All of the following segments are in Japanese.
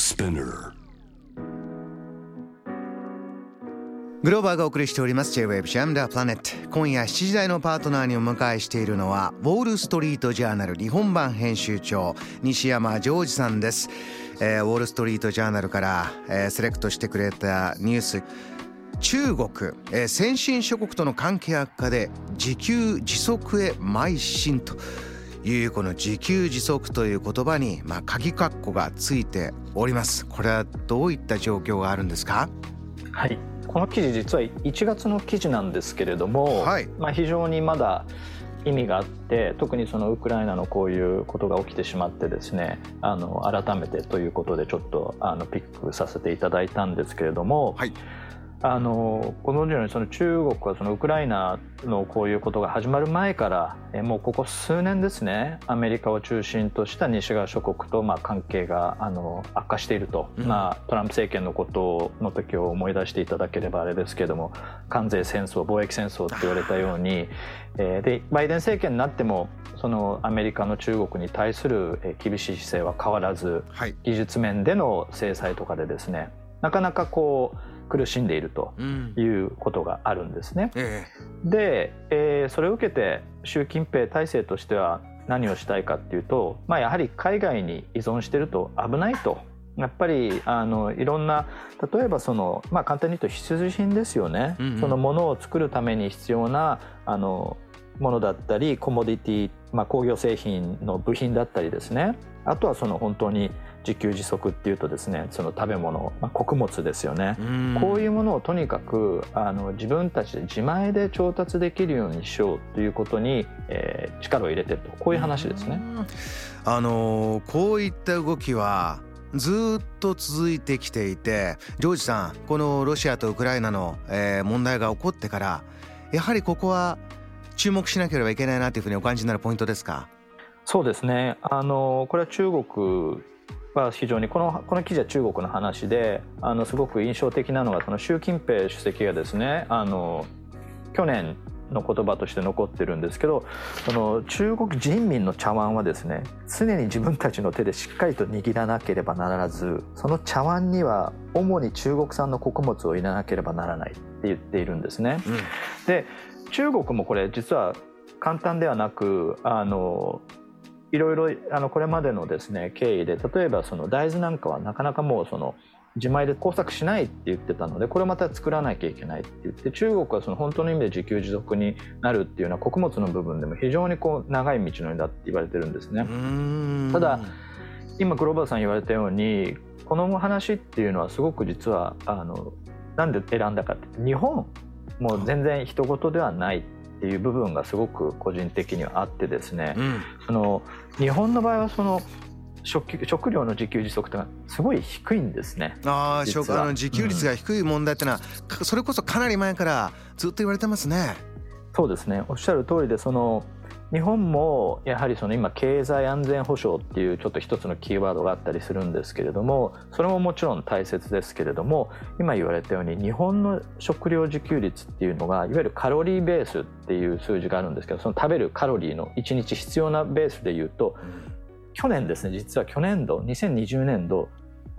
Spinner. グローバーがお送りしております J-Wave Jam the Planet 今夜7時台のパートナーにお迎えしているのはウォール・ストリート・ジャーナル日本版編集長西山ジョージさんです、えー、ウォール・ストリート・ジャーナルから、えー、セレクトしてくれたニュース。中国、えー、先進諸国との関係悪化で自給自足へ邁進と。いうこの自給自足という言葉にまあ鍵括弧がついております。これはどういった状況があるんですか？はい。この記事実は1月の記事なんですけれども、はい、まあ、非常にまだ意味があって特にそのウクライナのこういうことが起きてしまってですねあの改めてということでちょっとあのピックさせていただいたんですけれども、はい、あのご存知のようにその中国はそのウクライナのこういうことが始まる前からえもうここ数年ですねアメリカを中心とした西側諸国とまあ関係があの悪化していると、うん、まあ、トランプ政権のことの時を思い出していただければあれですけれども関税戦争貿易戦争って言われたように、えー、でバイデン政権になってもそのアメリカの中国に対する厳しい姿勢は変わらず、はい、技術面での制裁とかでですねなかなかこう苦しんでいるということがあるんですね。うんえ。で、えー、それを受けて習近平体制としては何をしたいかっていうと、まあ、やはり海外に依存してると危ないと。やっぱりあのいろんな例えばその、まあ、簡単に言うと必需品ですよね、うんうん、そのものを作るために必要なあのものだったりコモディティ、まあ、工業製品の部品だったりですね。あとはその本当に自給自足っていうとですねその食べ物、まあ、穀物ですよね。こういうものをとにかくあの自分たちで自前で調達できるようにしようということに、えー、力を入れてると。こういう話ですね。あのこういった動きはずっと続いてきていてジョージさんこのロシアとウクライナの、えー、問題が起こってからやはりここは注目しなければいけないなというふうにお感じになるポイントですか？そうですね。あのこれは中国は非常にこのこの記事は中国の話であのすごく印象的なのがその習近平主席がですねあの去年の言葉として残ってるんですけどその中国人民の茶碗はですね常に自分たちの手でしっかりと握らなければならずその茶碗には主に中国産の穀物を入れなければならないって言っているんですね。うん、で中国もこれ実は簡単ではなくあのいろいろあのこれまでのですね経緯で例えばその大豆なんかはなかなかもうその自前で工作しないって言ってたのでこれまた作らなきゃいけないって言って中国はその本当の意味で自給自足になるっていうのは穀物の部分でも非常にこう長い道のりだって言われてるんですね。ただ今グローバルさん言われたようにこの話っていうのはすごく実はあのなんで選んだかって日本もう全然人事ではないっていう部分がすごく個人的にはあってですね、うん、その日本の場合はその食食料の自給自足ってのはすごい低いんですね。ああ、食あの自給率が低い問題ってのは、うん、それこそかなり前からずっと言われてますね。そうですね。おっしゃる通りで、その日本もやはりその今経済安全保障っていうちょっと一つのキーワードがあったりするんですけれどもそれももちろん大切ですけれども今言われたように日本の食料自給率っていうのがいわゆるカロリーベースっていう数字があるんですけどその食べるカロリーの1日必要なベースでいうと去年ですね実は去年度2020年度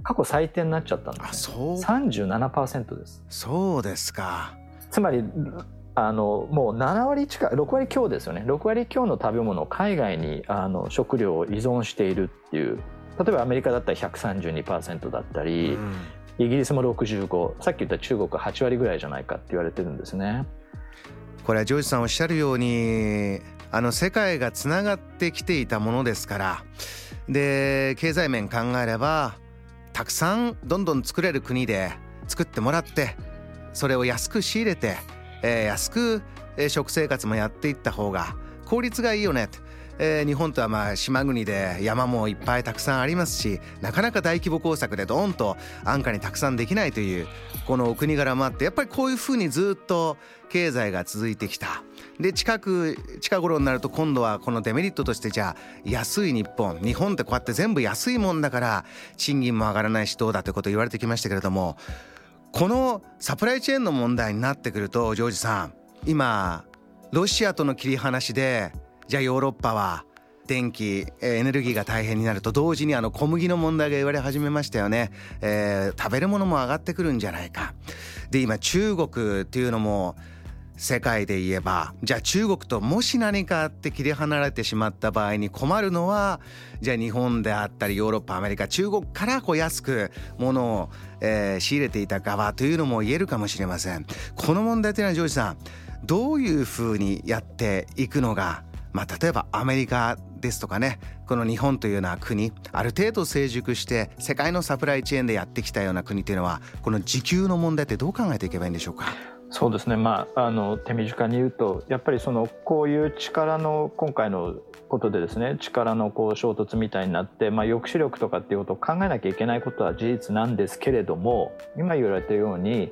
過去最低になっちゃったんです、ね、あそう。37%です。そうですか。つまりあのもう7割近い6割強ですよね。6割強の食べ物を海外にあの食料を依存しているっていう。例えばアメリカだったら132%だったり、うん、イギリスも65さっき言った中国は8割ぐらいじゃないかって言われてるんですね。これはジョージさんおっしゃるようにあの世界がつながってきていたものですから。で経済面考えればたくさんどんどん作れる国で作ってもらってそれを安く仕入れてえー、安く、食生活もやっていった方が効率がいいよねえー、日本とはまあ島国で山もいっぱいたくさんありますしなかなか大規模工作でドーンと安価にたくさんできないというこのお国柄もあってやっぱりこういうふうにずっと経済が続いてきた。で近く近頃になると今度はこのデメリットとしてじゃあ安い日本日本ってこうやって全部安いもんだから賃金も上がらないしどうだということ言われてきましたけれどもこのサプライチェーンの問題になってくるとジョージさん今ロシアとの切り離しでじゃあヨーロッパは電気エネルギーが大変になると同時にあの小麦の問題が言われ始めましたよね、えー、食べるものも上がってくるんじゃないか。で今中国っていうのも世界で言えば。じゃあ中国ともし何かあって切り離れてしまった場合に困るのはじゃあ日本であったりヨーロッパアメリカ中国からこう安く物を、えー、仕入れていた側というのも言えるかもしれません。この問題というのはジョージさんどういうふうにやっていくのがまあ、例えばアメリカですとかねこの日本というような国ある程度成熟して世界のサプライチェーンでやってきたような国というのはこの時給の問題ってどう考えていけばいいんでしょうか？そうですね、まあ、あの手短に言うとやっぱりそのこういう力の今回のことでですね力のこう衝突みたいになって、まあ、抑止力とかっていうことを考えなきゃいけないことは事実なんですけれども今言われたように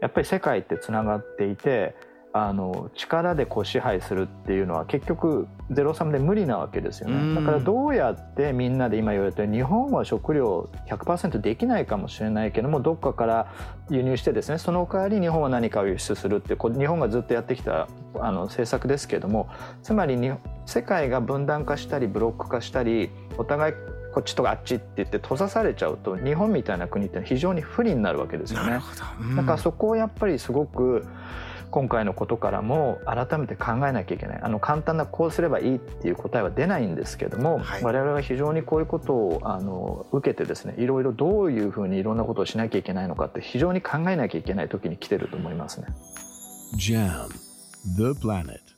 やっぱり世界ってつながっていてあの力でこう支配するっていうのは結局ゼロサムで無理なわけですよね。だからどうやってみんなで今言われたように日本は食料100%できないかもしれないけどもどっかから輸入してですねその代わり日本は何かを輸出するってこう日本がずっとやってきたあの政策ですけどもつまりに世界が分断化したりブロック化したりお互いこっちとかあっちって言って閉ざされちゃうと日本みたいな国って非常に不利になるわけですよね。うん、だからそこをやっぱりすごく今回のことからも改めて考えなきゃいけない。あの簡単なこうすればいいっていう答えは出ないんですけども、はい、我々は非常にこういうことをあの受けてですねいろいろどういうふうにいろんなことをしなきゃいけないのかって非常に考えなきゃいけない時に来てると思いますね。JAM The Planet